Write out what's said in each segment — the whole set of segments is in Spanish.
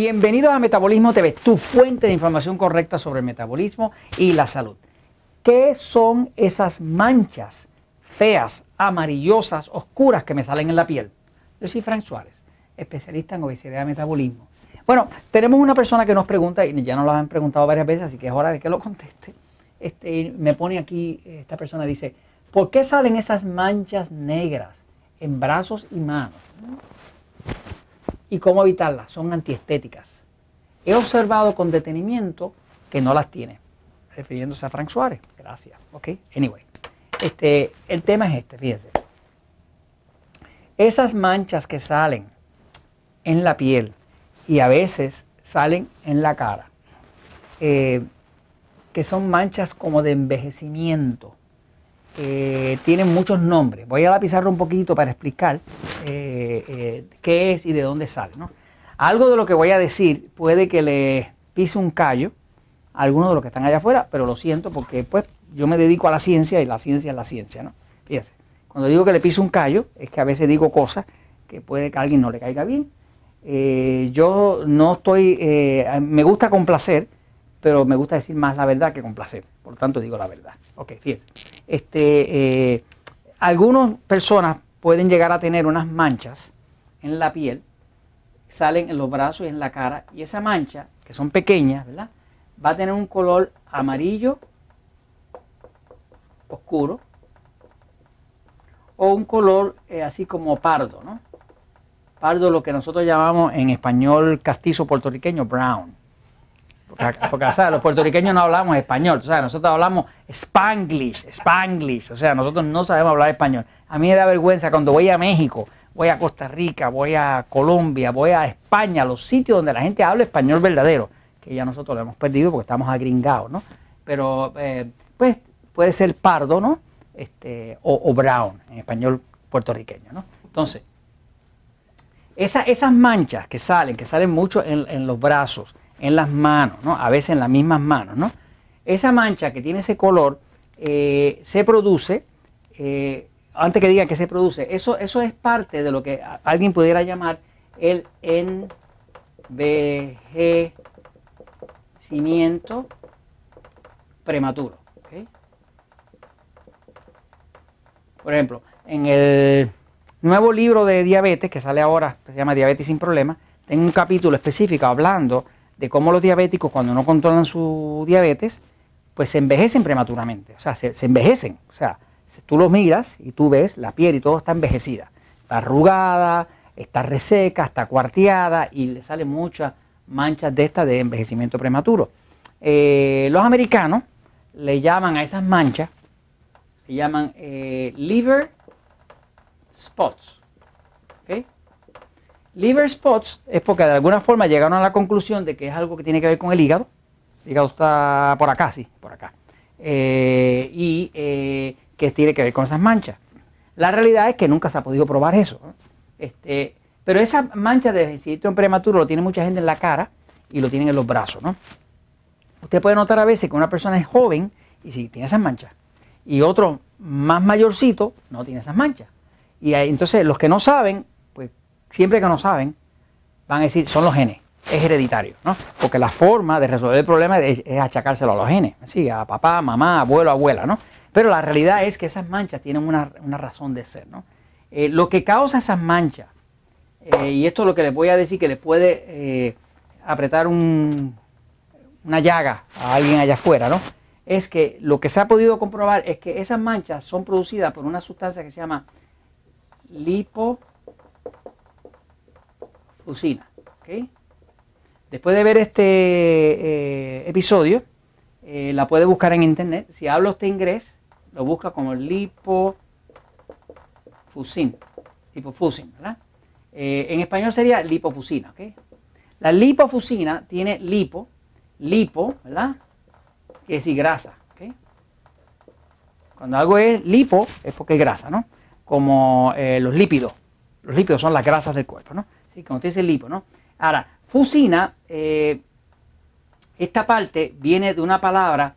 Bienvenidos a Metabolismo TV, tu fuente de información correcta sobre el metabolismo y la salud. ¿Qué son esas manchas feas, amarillosas, oscuras que me salen en la piel? Yo soy Frank Suárez, especialista en obesidad y metabolismo. Bueno, tenemos una persona que nos pregunta, y ya nos lo han preguntado varias veces, así que es hora de que lo conteste. Este, me pone aquí, esta persona dice, ¿por qué salen esas manchas negras en brazos y manos? ¿Y cómo evitarlas? Son antiestéticas. He observado con detenimiento que no las tiene, refiriéndose a Frank Suárez. Gracias. Ok, anyway. Este, el tema es este, fíjense. Esas manchas que salen en la piel y a veces salen en la cara, eh, que son manchas como de envejecimiento, eh, tienen muchos nombres. Voy a la pizarra un poquito para explicar eh, eh, qué es y de dónde sale. Algo de lo que voy a decir puede que le pise un callo a algunos de los que están allá afuera, pero lo siento porque pues yo me dedico a la ciencia y la ciencia es la ciencia. ¿no? Fíjense, cuando digo que le pise un callo es que a veces digo cosas que puede que a alguien no le caiga bien. yo no estoy, me gusta complacer, pero me gusta decir más la verdad que complacer. Por lo tanto, digo la verdad. Ok, fíjense. Este, eh, algunas personas pueden llegar a tener unas manchas en la piel, salen en los brazos y en la cara, y esa mancha, que son pequeñas, ¿verdad? Va a tener un color amarillo oscuro o un color eh, así como pardo, ¿no? Pardo lo que nosotros llamamos en español castizo puertorriqueño brown. Porque, los puertorriqueños no hablamos español, o sea, nosotros hablamos spanglish, spanglish, o sea, nosotros no sabemos hablar español. A mí me da vergüenza cuando voy a México, voy a Costa Rica, voy a Colombia, voy a España, los sitios donde la gente habla español verdadero, que ya nosotros lo hemos perdido porque estamos agringados, ¿no? Pero, eh, pues, puede ser pardo, ¿no? Este, o, brown, en español puertorriqueño, ¿no? Entonces, esas manchas que salen, que salen mucho en los brazos, en las manos, ¿no? a veces en las mismas manos. ¿no? Esa mancha que tiene ese color eh, se produce, eh, antes que diga que se produce, eso, eso es parte de lo que alguien pudiera llamar el envejecimiento prematuro. Por ejemplo, en el nuevo libro de diabetes que sale ahora, que se llama Diabetes sin Problemas, tengo un capítulo específico hablando de cómo los diabéticos cuando no controlan su diabetes, pues se envejecen prematuramente, o sea, se, envejecen. O sea, tú los miras y tú ves la piel y todo está envejecida, está arrugada, está reseca, está cuarteada y le salen muchas manchas de esta de envejecimiento prematuro. Eh, los americanos le llaman a esas manchas, le llaman eh, liver spots. Liver spots es porque de alguna forma llegaron a la conclusión de que es algo que tiene que ver con el hígado. El hígado está por acá, sí, por acá. Eh, y eh, que tiene que ver con esas manchas. La realidad es que nunca se ha podido probar eso. Este, pero esa mancha de en prematuro lo tiene mucha gente en la cara y lo tienen en los brazos. ¿no? Usted puede notar a veces que una persona es joven y sí tiene esas manchas. Y otro más mayorcito no tiene esas manchas. Y entonces los que no saben siempre que no saben, van a decir, son los genes, es hereditario, ¿no? Porque la forma de resolver el problema es, achacárselo a los genes, sí, a papá, mamá, abuelo, abuela, ¿no? Pero la realidad es que esas manchas tienen una, razón de ser, ¿no? Eh, lo que causa esas manchas, eh, y esto es lo que les voy a decir que les puede eh, apretar una llaga a alguien allá afuera, ¿no? Es que lo que se ha podido comprobar es que esas manchas son producidas por una sustancia que se llama lipo Después de ver este eh, episodio, eh, la puede buscar en internet. Si habla usted inglés, lo busca como lipofusin. Lipofusin, ¿verdad? Eh, en español sería lipofusina, La lipofusina tiene lipo, lipo, ¿verdad? Que es grasa, Cuando algo es lipo es porque es grasa, ¿no? Como los lípidos. Los lípidos son las grasas del cuerpo, ¿no? Sí, usted dice lipo, ¿no? Ahora, fusina, eh, esta parte viene de una palabra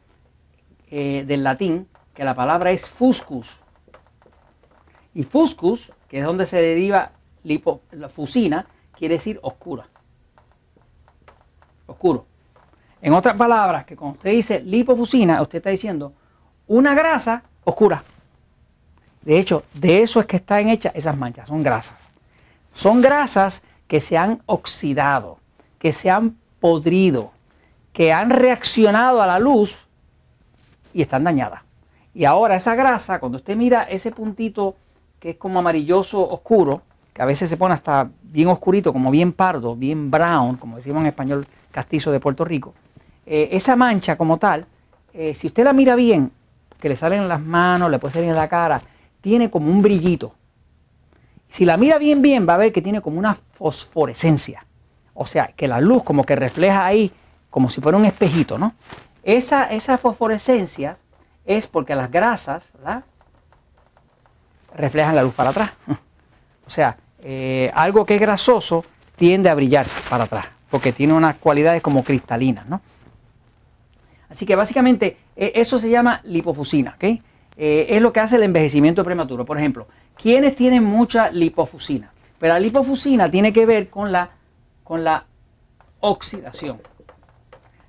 eh, del latín, que la palabra es fuscus. Y fuscus, que es donde se deriva lipo, fusina, quiere decir oscura. oscuro. En otras palabras, que cuando usted dice lipofusina, usted está diciendo una grasa oscura. De hecho, de eso es que están hechas esas manchas, son grasas. Son grasas que se han oxidado, que se han podrido, que han reaccionado a la luz y están dañadas. Y ahora esa grasa, cuando usted mira ese puntito que es como amarilloso oscuro, que a veces se pone hasta bien oscurito, como bien pardo, bien brown, como decimos en español castizo de Puerto Rico, eh, esa mancha como tal, eh, si usted la mira bien, que le salen en las manos, le puede salir en la cara, tiene como un brillito. Si la mira bien, bien, va a ver que tiene como una fosforescencia. O sea, que la luz como que refleja ahí como si fuera un espejito, ¿no? Esa, esa fosforescencia es porque las grasas reflejan la luz para atrás. O sea, eh, algo que es grasoso tiende a brillar para atrás, porque tiene unas cualidades como cristalinas, ¿no? Así que básicamente e, eso se llama lipofusina, ¿ok? Eh, es lo que hace el envejecimiento prematuro. Por ejemplo, ¿quiénes tienen mucha lipofusina? Pero la lipofusina tiene que ver con la, con la oxidación.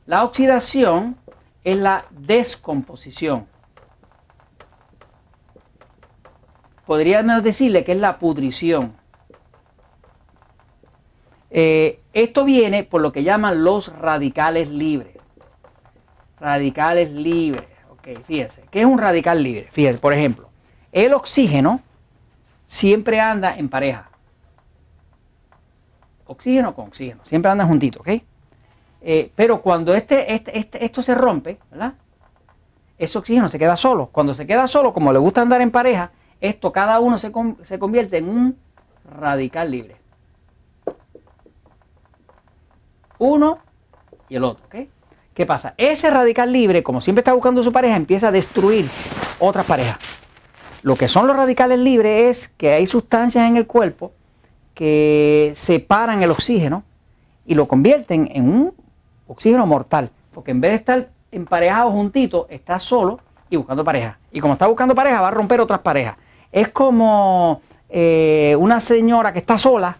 La oxidación es la descomposición. Podríamos decirle que es la pudrición. Eh, esto viene por lo que llaman los radicales libres. Radicales libres. Ok, fíjense. ¿Qué es un radical libre? Fíjense, por ejemplo, el oxígeno siempre anda en pareja. Oxígeno con oxígeno. Siempre andan juntitos, ¿ok? Eh, pero cuando este, este, este, esto se rompe, ¿verdad? Ese oxígeno se queda solo. Cuando se queda solo, como le gusta andar en pareja, esto cada uno se, se convierte en un radical libre. Uno y el otro, ¿ok? ¿Qué pasa? Ese radical libre, como siempre está buscando su pareja, empieza a destruir otras parejas. Lo que son los radicales libres es que hay sustancias en el cuerpo que separan el oxígeno y lo convierten en un oxígeno mortal, porque en vez de estar emparejado juntito, está solo y buscando pareja. Y como está buscando pareja, va a romper otras parejas. Es como eh, una señora que está sola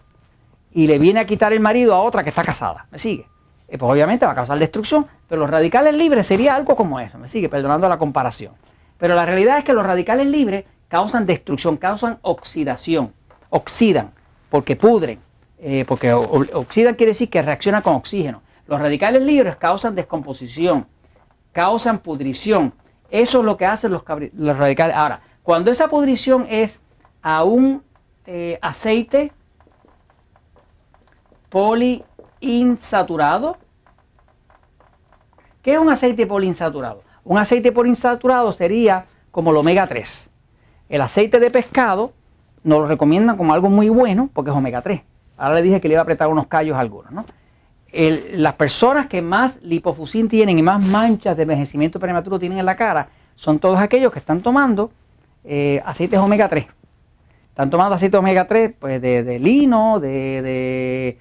y le viene a quitar el marido a otra que está casada. ¿Me sigue? Eh, pues obviamente va a causar destrucción, pero los radicales libres sería algo como eso. ¿Me sigue? Perdonando la comparación. Pero la realidad es que los radicales libres causan destrucción, causan oxidación, oxidan, porque pudren, eh, porque oxidan quiere decir que reacciona con oxígeno. Los radicales libres causan descomposición, causan pudrición. Eso es lo que hacen los, radicales. Ahora, cuando esa pudrición es a un eh, aceite poliinsaturado, ¿qué es un aceite poliinsaturado? Un aceite poliinsaturado sería como el omega 3. El aceite de pescado nos lo recomiendan como algo muy bueno porque es omega 3. Ahora le dije que le iba a apretar unos callos a algunos, ¿no? las personas que más lipofusín tienen y más manchas de envejecimiento prematuro tienen en la cara son todos aquellos que están tomando eh, aceites omega 3. Están tomando aceites omega 3 pues, de, lino, de,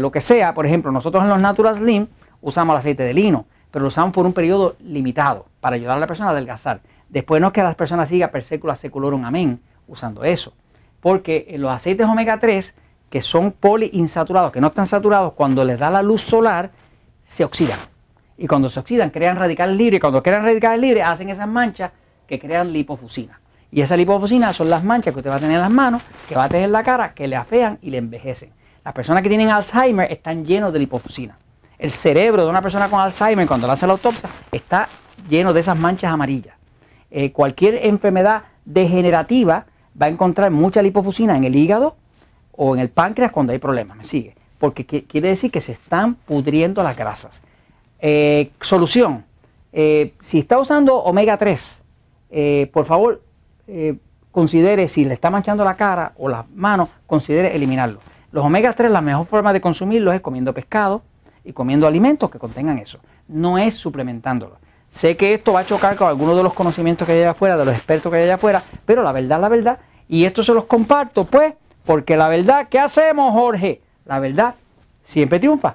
lo que sea. Por ejemplo, nosotros en los Natural Slim usamos el aceite de lino, pero lo usamos por un periodo limitado para ayudar a la persona a adelgazar. Después no es que las personas sigan per secula seculorum amén usando eso. Porque los aceites omega 3 que son poliinsaturados, que no están saturados, cuando les da la luz solar, se oxidan. Y cuando se oxidan, crean radicales libres. Y cuando crean radicales libres, hacen esas manchas que crean lipofusina. Y esa lipofusina son las manchas que usted va a tener en las manos, que va a tener en la cara, que le afean y le envejecen. Las personas que tienen Alzheimer están llenos de lipofusina. El cerebro de una persona con Alzheimer, cuando le hace la autopsia, está lleno de esas manchas amarillas. Eh, cualquier enfermedad degenerativa va a encontrar mucha lipofusina en el hígado, o en el páncreas cuando hay problemas, ¿me sigue? Porque quiere decir que se están pudriendo las grasas. Eh, solución, eh, si está usando omega 3, eh, por favor considere si le está manchando la cara o las manos, considere eliminarlo. Los omega 3, la mejor forma de consumirlos es comiendo pescado y comiendo alimentos que contengan eso. No es suplementándolo. Sé que esto va a chocar con algunos de los conocimientos que hay allá afuera, de los expertos que hay allá afuera, pero la verdad, la verdad, y esto se los comparto, pues, porque la verdad, ¿qué hacemos, Jorge? La verdad siempre triunfa.